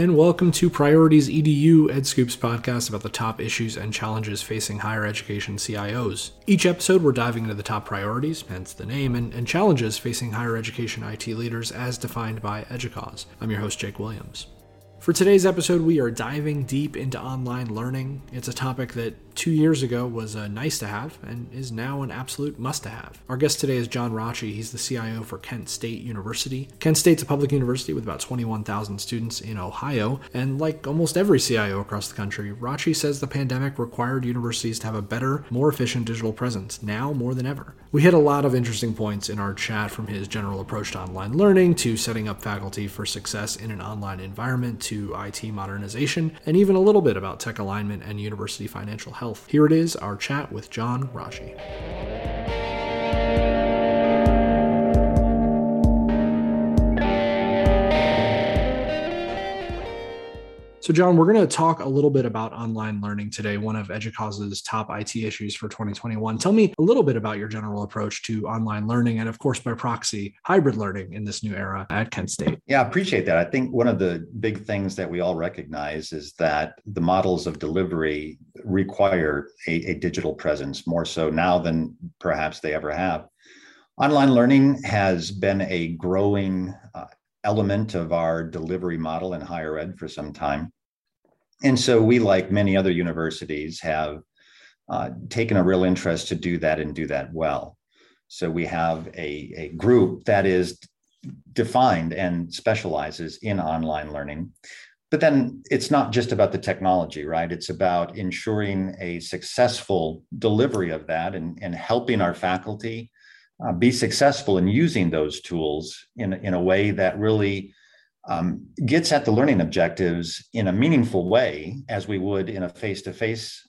and welcome to Priorities EDU EdScoop's podcast about the top issues and challenges facing higher education CIOs. Each episode, we're diving into the top priorities, hence the name, and, and challenges facing higher education IT leaders as defined by EDUCAUSE. I'm your host, Jake Williams. For today's episode, we are diving deep into online learning. It's a topic that two years ago was a nice to have and is now an absolute must to have. Our guest today is John Rathje. He's the CIO for Kent State University. Kent State's a public university with about 21,000 students in Ohio, and like almost every CIO across the country, Rathje says the pandemic required universities to have a better, more efficient digital presence, now more than ever. We hit a lot of interesting points in our chat from his general approach to online learning to setting up faculty for success in an online environment to IT modernization, and even a little bit about tech alignment and university financial health. Here it is our chat with John Rathje. So, John, we're going to talk a little bit about online learning today, one of EDUCAUSE's top IT issues for 2021. Tell me a little bit about your general approach to online learning and, of course, by proxy, hybrid learning in this new era at Kent State. Yeah, I appreciate that. I think one of the big things that we all recognize is that the models of delivery require a, a digital presence more so now than perhaps they ever have. Online learning has been a growing uh, element of our delivery model in higher ed for some time. And so we, like many other universities, have uh, taken a real interest to do that and do that well. So we have a, a group that is defined and specializes in online learning. But then it's not just about the technology, right? It's about ensuring a successful delivery of that and, and helping our faculty uh, be successful in using those tools in, in a way that really um, gets at the learning objectives in a meaningful way, as we would in a face to face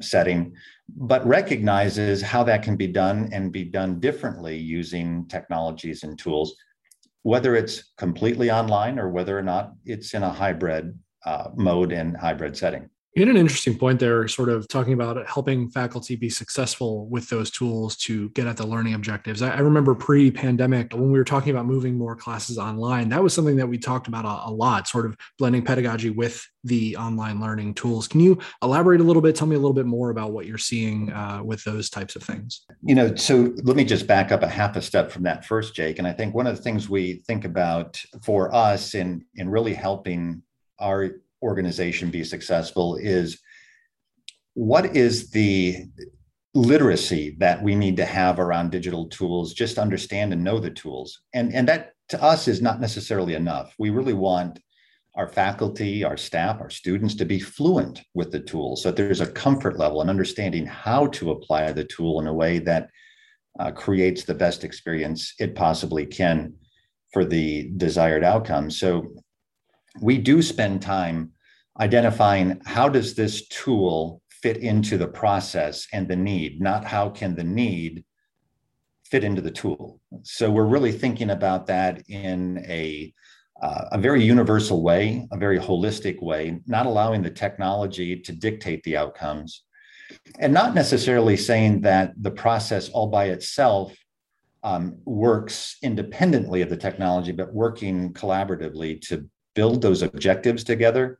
setting, but recognizes how that can be done and be done differently using technologies and tools, whether it's completely online or whether or not it's in a hybrid uh, mode and hybrid setting. Had an interesting point there, sort of talking about helping faculty be successful with those tools to get at the learning objectives. I, I remember pre pandemic, when we were talking about moving more classes online, that was something that we talked about a, a, lot, sort of blending pedagogy with the online learning tools. Can you elaborate a little bit? Tell me a little bit more about what you're seeing uh, with those types of things. You know, so let me just back up a half a step from that first, Jake. And I think one of the things we think about for us in, in really helping our organization be successful is what is the literacy that we need to have around digital tools? Just understand and know the tools. And and that to us is not necessarily enough. We really want our faculty our staff our students to be fluent with the tool so that there's a comfort level and understanding how to apply the tool in a way that uh, creates the best experience it possibly can for the desired outcome. So we do spend time identifying how does this tool fit into the process and the need, not how can the need fit into the tool. So we're really thinking about that in a uh, a very universal way, a very holistic way, not allowing the technology to dictate the outcomes, and not necessarily saying that the process all by itself um, works independently of the technology, but working collaboratively to build those objectives together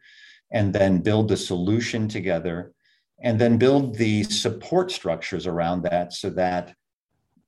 and then build the solution together and then build the support structures around that so that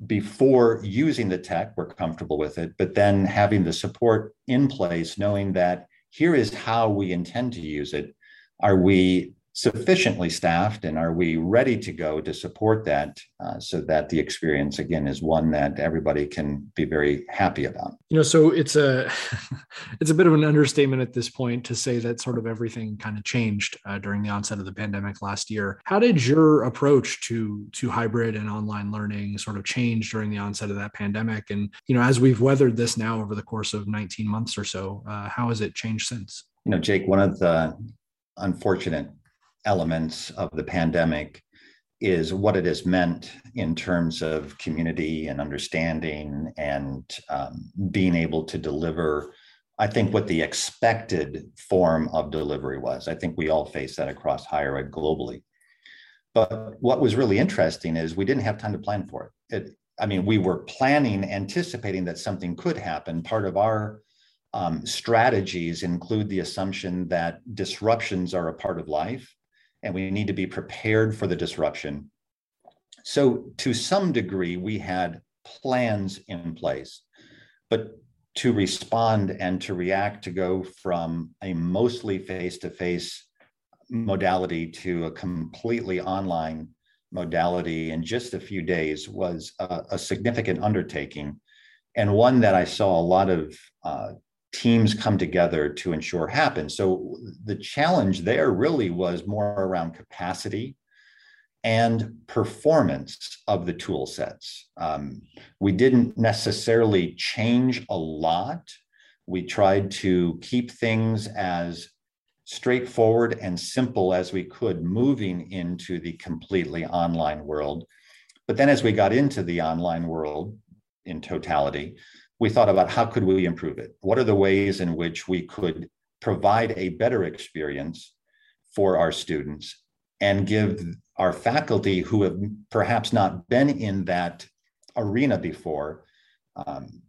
before using the tech we're comfortable with it but then having the support in place knowing that here is how we intend to use it. Are we sufficiently staffed and are we ready to go to support that uh, so that the experience again is one that everybody can be very happy about? You know so it's a it's a bit of an understatement at this point to say that sort of everything kind of changed uh, during the onset of the pandemic last year. How did your approach to to hybrid and online learning sort of change during the onset of that pandemic? And you know as we've weathered this now over the course of 19 months or so uh, how has it changed since? You know jake one of the unfortunate elements of the pandemic is what it has meant in terms of community and understanding and um, being able to deliver i think what the expected form of delivery was. I think we all face that across higher ed globally. But what was really interesting is we didn't have time to plan for it, it i mean we were planning anticipating that something could happen. Part of our um, strategies include the assumption that disruptions are a part of life and we need to be prepared for the disruption. So, to some degree, we had plans in place, but to respond and to react to go from a mostly face to face modality to a completely online modality in just a few days was a, a significant undertaking and one that I saw a lot of uh, teams come together to ensure happens. So the challenge there really was more around capacity and performance of the tool sets. Um, we didn't necessarily change a lot. We tried to keep things as straightforward and simple as we could moving into the completely online world. But then as we got into the online world in totality, we thought about how could we improve it? What are the ways in which we could provide a better experience for our students and give our faculty who have perhaps not been in that arena before um,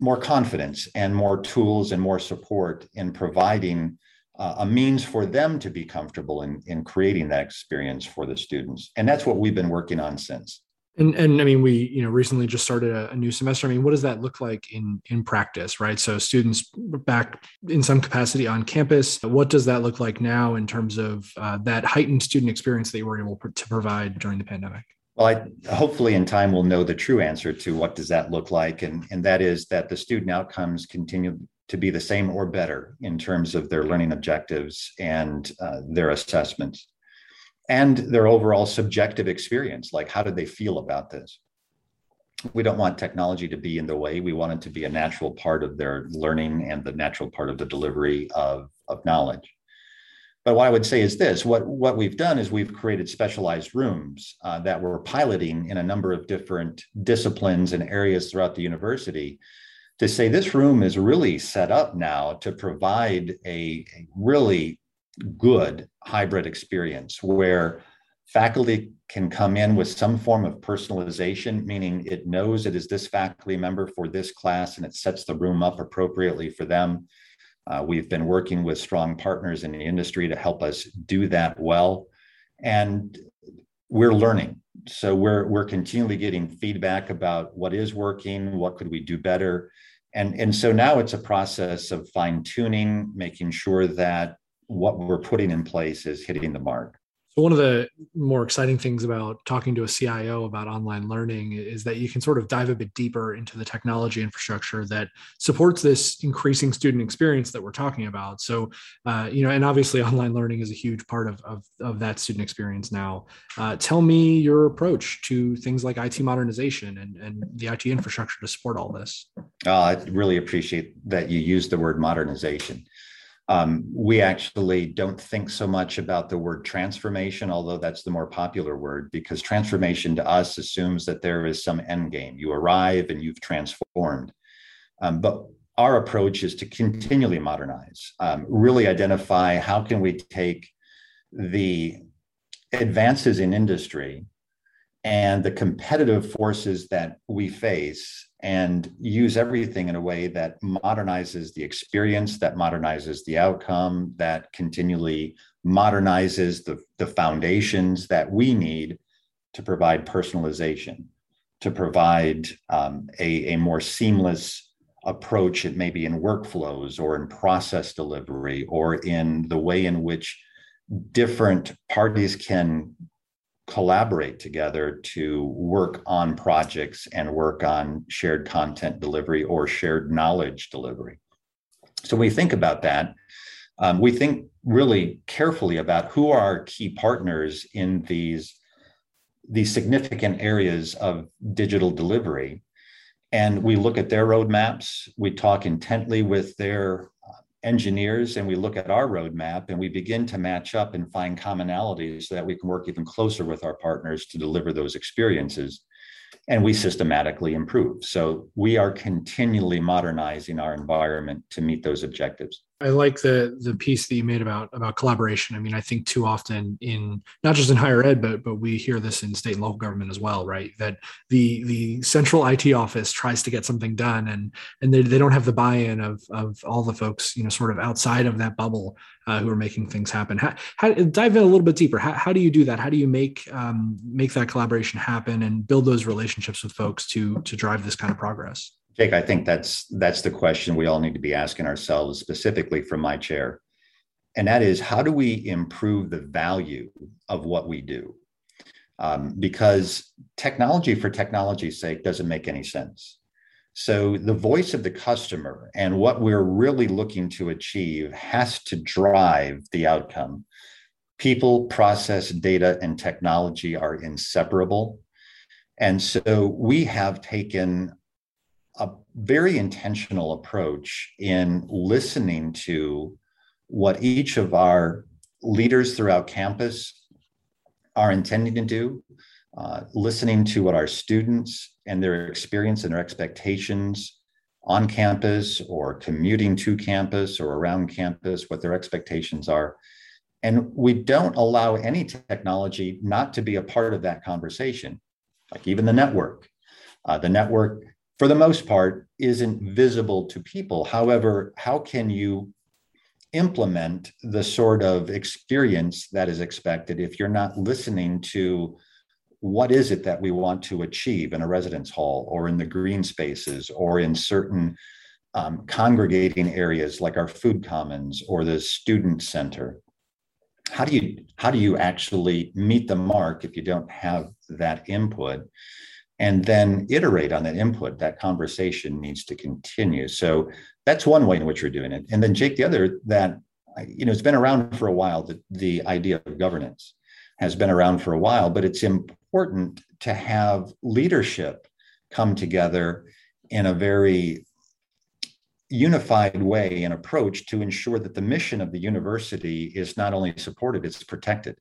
more confidence and more tools and more support in providing uh, a means for them to be comfortable in, in creating that experience for the students. And that's what we've been working on since. And and I mean, we you know recently just started a, a, new semester. I mean, what does that look like in in practice, right? So students back in some capacity on campus. What does that look like now in terms of uh, that heightened student experience that you were able to provide during the pandemic? Well, I, hopefully in time we'll know the true answer to what does that look like, and and that is that the student outcomes continue to be the same or better in terms of their learning objectives and uh, their assessments and their overall subjective experience like how did they feel about this? We don't want technology to be in the way. We want it to be a natural part of their learning and the natural part of the delivery of, of knowledge. But what i would say is this what, what we've done is we've created specialized rooms uh, that we're piloting in a number of different disciplines and areas throughout the university to say this room is really set up now to provide a, a really good hybrid experience where faculty can come in with some form of personalization, meaning it knows it is this faculty member for this class and it sets the room up appropriately for them. Uh, we've been working with strong partners in the industry to help us do that well. And we're learning. So we're we're continually getting feedback about what is working, what could we do better. And, and so now it's a process of fine tuning, making sure that what we're putting in place is hitting the mark. So one of the more exciting things about talking to a CIO about online learning is that you can sort of dive a bit deeper into the technology infrastructure that supports this increasing student experience that we're talking about. So, uh, you know, and obviously online learning is a huge part of, of, of that student experience now. Uh, tell me your approach to things like IT modernization and, and the IT infrastructure to support all this. Uh, I really appreciate that you use the word modernization. Um, we actually don't think so much about the word transformation, although that's the more popular word, because transformation to us assumes that there is some end game. You arrive and you've transformed. Um, but our approach is to continually modernize, um, really identify how can we take the advances in industry and the competitive forces that we face and use everything in a way that modernizes the experience, that modernizes the outcome, that continually modernizes the, the foundations that we need to provide personalization, to provide um, a, a more seamless approach, it may be in workflows or in process delivery or in the way in which different parties can collaborate together to work on projects and work on shared content delivery or shared knowledge delivery. So we think about that, um, we think really carefully about who are our key partners in these, these significant areas of digital delivery. And we look at their roadmaps, we talk intently with their engineers and we look at our roadmap and we begin to match up and find commonalities so that we can work even closer with our partners to deliver those experiences. And we systematically improve. So we are continually modernizing our environment to meet those objectives I like the the piece that you made about about collaboration. I mean, I think too often in not just in higher ed, but but we hear this in state and local government as well, right? That the the central IT office tries to get something done, and and they, they don't have the buy-in of of all the folks, you know, sort of outside of that bubble uh, who are making things happen. How, how, dive in a little bit deeper. How, how do you do that? How do you make um, make that collaboration happen and build those relationships with folks to to drive this kind of progress? Jake, I think that's that's the question we all need to be asking ourselves, specifically from my chair. And that is how do we improve the value of what we do? Um, because technology for technology's sake doesn't make any sense. So the voice of the customer and what we're really looking to achieve has to drive the outcome. People, process, data, and technology are inseparable. And so we have taken a very intentional approach in listening to what each of our leaders throughout campus are intending to do, uh, listening to what our students and their experience and their expectations on campus or commuting to campus or around campus, what their expectations are. And we don't allow any technology not to be a part of that conversation, like even the network. Uh, the network for the most part, isn't visible to people. However, how can you implement the sort of experience that is expected if you're not listening to what is it that we want to achieve in a residence hall or in the green spaces or in certain um, congregating areas like our food commons or the student center? How do you how do you actually meet the mark if you don't have that input and then iterate on that input. That conversation needs to continue. So that's one way in which we're doing it. And then, Jake, the other that you know it's been around for a while. The, the idea of governance has been around for a while, but it's important to have leadership come together in a very unified way and approach to ensure that the mission of the university is not only supported, it's protected.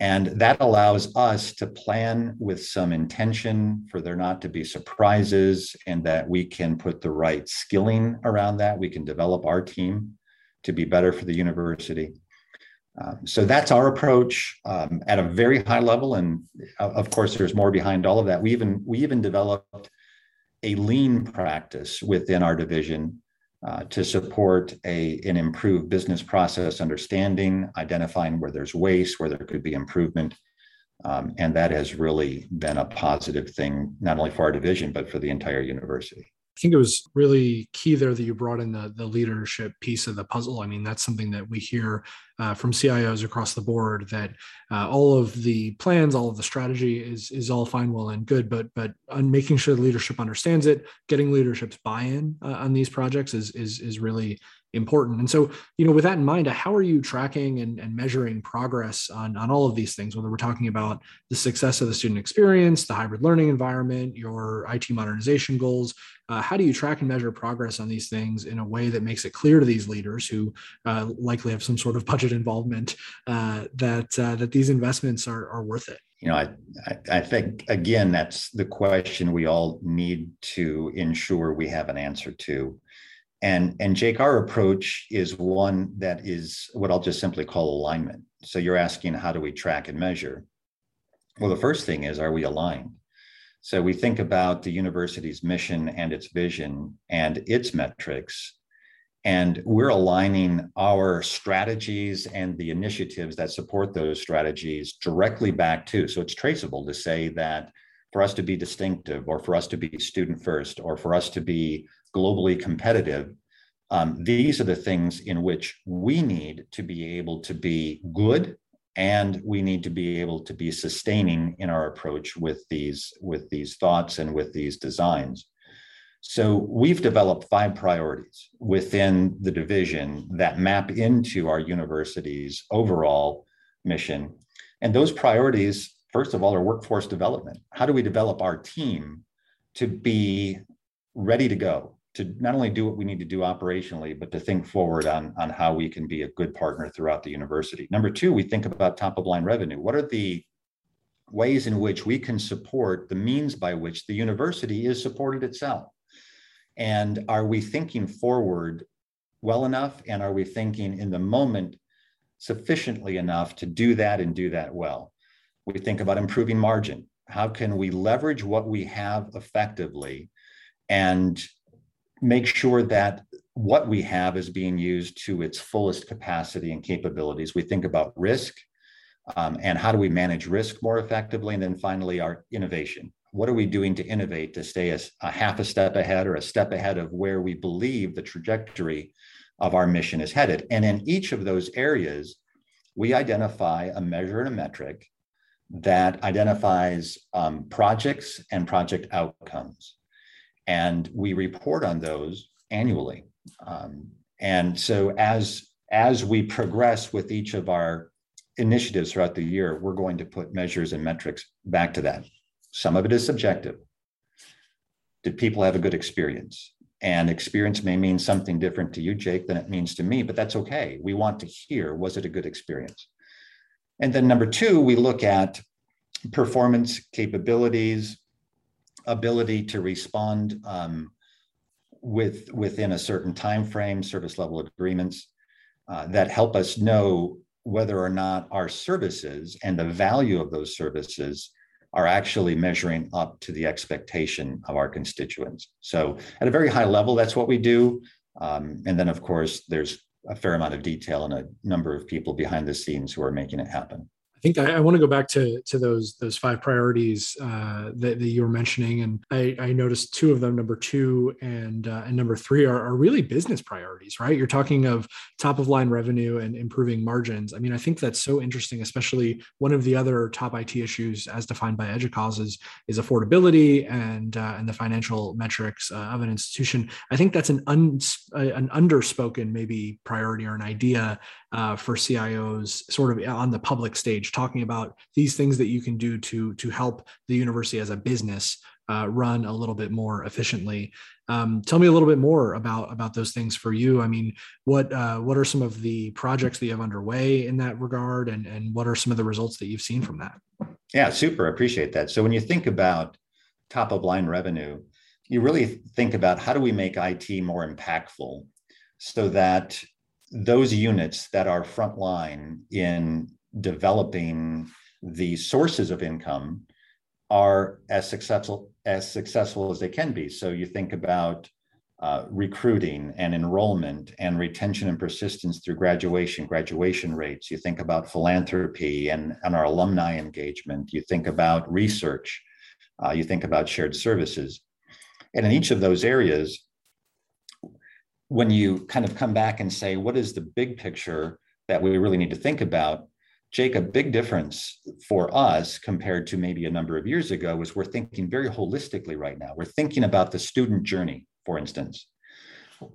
And that allows us to plan with some intention for there not to be surprises and that we can put the right skilling around that. We can develop our team to be better for the university. Um, so that's our approach um, at a very high level. And uh, of course, there's more behind all of that. We even, we even developed a lean practice within our division uh, to support a, an improved business process understanding, identifying where there's waste, where there could be improvement. Um, and that has really been a positive thing, not only for our division, but for the entire university. I think it was really key there that you brought in the, the leadership piece of the puzzle. I mean, that's something that we hear uh, from CIOs across the board that uh, all of the plans, all of the strategy is is all fine, well, and good, but but making sure the leadership understands it, getting leadership's buy-in uh, on these projects is is is really important. And so, you know, with that in mind, how are you tracking and, and measuring progress on, on all of these things, whether we're talking about the success of the student experience, the hybrid learning environment, your IT modernization goals? Uh, how do you track and measure progress on these things in a way that makes it clear to these leaders who uh, likely have some sort of budget involvement uh, that uh, that these investments are, are worth it? You know, I, I think again that's the question we all need to ensure we have an answer to and, and Jake, our approach is one that is what I'll just simply call alignment. So you're asking, how do we track and measure? Well, the first thing is, are we aligned? So we think about the university's mission and its vision and its metrics, and we're aligning our strategies and the initiatives that support those strategies directly back to. So it's traceable to say that for us to be distinctive or for us to be student first or for us to be globally competitive, um, these are the things in which we need to be able to be good and we need to be able to be sustaining in our approach with these with these thoughts and with these designs. So we've developed five priorities within the division that map into our university's overall mission. And those priorities first of all are workforce development. How do we develop our team to be ready to go to not only do what we need to do operationally, but to think forward on, on how we can be a good partner throughout the university. Number two, we think about top of line revenue. What are the ways in which we can support the means by which the university is supported itself? And are we thinking forward well enough? And are we thinking in the moment sufficiently enough to do that and do that well? We think about improving margin. How can we leverage what we have effectively and make sure that what we have is being used to its fullest capacity and capabilities? We think about risk um, and how do we manage risk more effectively? And then finally, our innovation. What are we doing to innovate to stay a, a half a step ahead or a step ahead of where we believe the trajectory of our mission is headed? And in each of those areas, we identify a measure and a metric that identifies um, projects and project outcomes. And we report on those annually. Um, and so as as we progress with each of our initiatives throughout the year, we're going to put measures and metrics back to that. Some of it is subjective. Did people have a good experience? And experience may mean something different to you, Jake, than it means to me, but that's okay. We want to hear was it a good experience? And then number two, we look at performance capabilities, ability to respond um, with within a certain time frame, service level agreements uh, that help us know whether or not our services and the value of those services are actually measuring up to the expectation of our constituents. So, at a very high level, that's what we do. Um, and then, of course, there's a fair amount of detail and a number of people behind the scenes who are making it happen think I, I want to go back to to those those five priorities uh, that, that, you were mentioning, and I, I, noticed two of them, number two and uh, and number three, are, are really business priorities, right? You're talking of top of line revenue and improving margins. I mean, I think that's so interesting, especially one of the other top IT issues, as defined by EDUCAUSE, is, is affordability and uh, and the financial metrics uh, of an institution. I think that's an un, an underspoken maybe priority or an idea uh, for CIOs, sort of on the public stage talking about these things that you can do to to help the university as a business uh, run a little bit more efficiently. Um, tell me a little bit more about about those things for you. I mean, what uh, what are some of the projects that you have underway in that regard, and and what are some of the results that you've seen from that? Yeah, super. Appreciate that. So when you think about top of line revenue, you really think about how do we make IT more impactful so that those units that are frontline in developing the sources of income are as successful as successful as they can be. So you think about uh, recruiting and enrollment and retention and persistence through graduation, graduation rates. You think about philanthropy and, and our alumni engagement. You think about research. Uh, you think about shared services. And in each of those areas, when you kind of come back and say, what is the big picture that we really need to think about? Jake, a big difference for us compared to maybe a number of years ago is we're thinking very holistically right now. We're thinking about the student journey, for instance.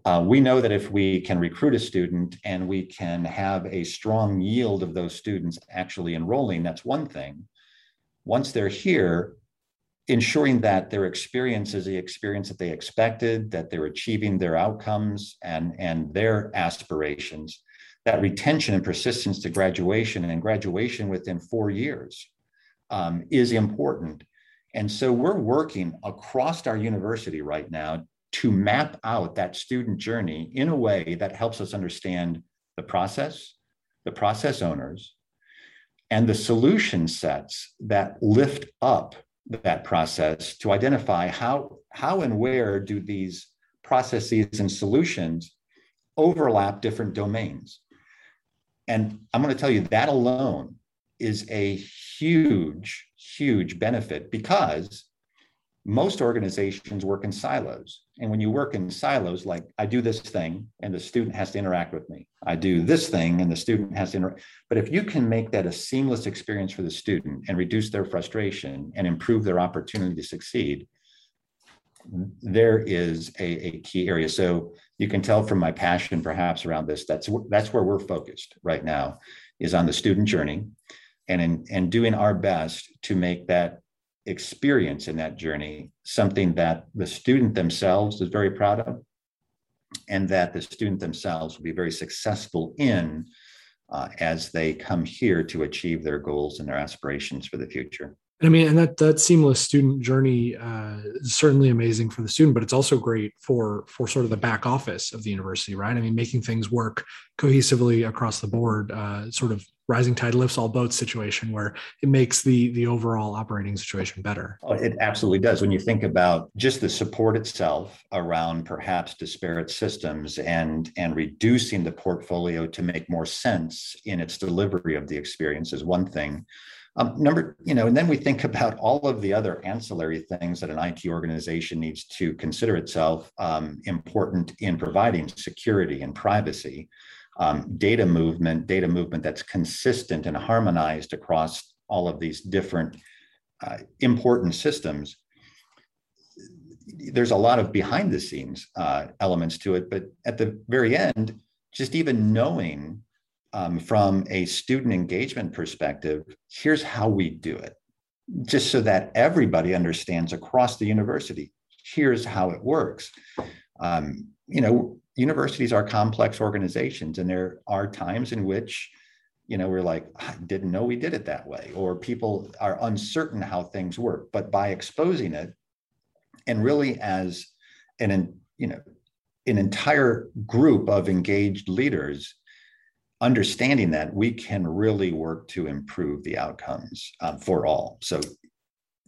Uh, we know that if we can recruit a student and we can have a strong yield of those students actually enrolling, that's one thing. Once they're here, ensuring that their experience is the experience that they expected, that they're achieving their outcomes and, and their aspirations that retention and persistence to graduation and graduation within four years um, is important. And so we're working across our university right now to map out that student journey in a way that helps us understand the process, the process owners, and the solution sets that lift up that process to identify how, how and where do these processes and solutions overlap different domains. And I'm going to tell you that alone is a huge, huge benefit because most organizations work in silos. And when you work in silos, like I do this thing and the student has to interact with me, I do this thing and the student has to interact. But if you can make that a seamless experience for the student and reduce their frustration and improve their opportunity to succeed, there is a, a key area. So you can tell from my passion perhaps around this, that's, that's where we're focused right now is on the student journey and in and doing our best to make that experience in that journey something that the student themselves is very proud of and that the student themselves will be very successful in uh, as they come here to achieve their goals and their aspirations for the future I mean, and that that seamless student journey uh, is certainly amazing for the student, but it's also great for for sort of the back office of the university, right? I mean, making things work cohesively across the board, uh, sort of rising tide lifts all boats situation, where it makes the the overall operating situation better. Oh, it absolutely does. When you think about just the support itself around perhaps disparate systems and and reducing the portfolio to make more sense in its delivery of the experience is one thing um, number, you know, and then we think about all of the other ancillary things that an IT organization needs to consider itself um, important in providing security and privacy, um, data movement, data movement that's consistent and harmonized across all of these different uh, important systems. There's a lot of behind the scenes uh, elements to it, but at the very end, just even knowing um, from a student engagement perspective, here's how we do it, just so that everybody understands across the university. Here's how it works. Um, you know, universities are complex organizations, and there are times in which, you know, we're like, I didn't know we did it that way, or people are uncertain how things work. But by exposing it, and really as an, you know, an entire group of engaged leaders understanding that we can really work to improve the outcomes um, for all. So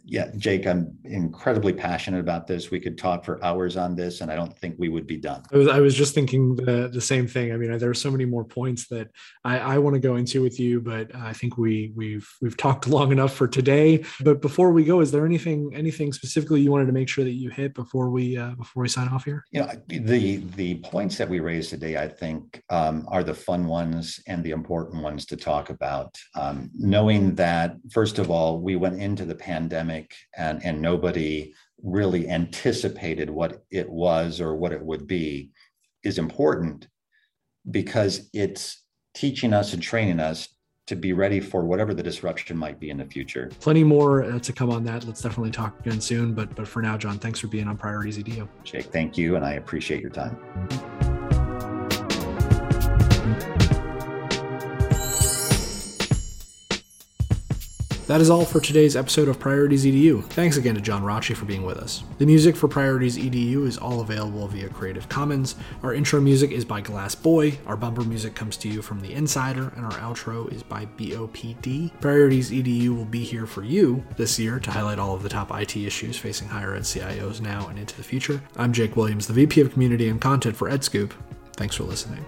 yeah, Jake, I'm incredibly passionate about this. We could talk for hours on this, and I don't think we would be done. I was, I was just thinking the, the same thing. I mean, there are so many more points that I, I want to go into with you, but I think we we've we've talked long enough for today. But before we go, is there anything anything specifically you wanted to make sure that you hit before we uh, before we sign off here? You know, the the points that we raised today, I think, um, are the fun ones and the important ones to talk about. Um, knowing that, first of all, we went into the pandemic pandemic and, and nobody really anticipated what it was or what it would be is important because it's teaching us and training us to be ready for whatever the disruption might be in the future. Plenty more uh, to come on that. Let's definitely talk again soon. But but for now, John, thanks for being on Priorities EDU. Jake, thank you, and I appreciate your time. That is all for today's episode of Priorities EDU. Thanks again to John Rathje for being with us. The music for Priorities EDU is all available via Creative Commons. Our intro music is by Glass Boy. Our bumper music comes to you from The Insider, and our outro is by BOPD. Priorities EDU will be here for you this year to highlight all of the top IT issues facing higher ed CIOs now and into the future. I'm Jake Williams, the VP of Community and Content for EdScoop. Thanks for listening.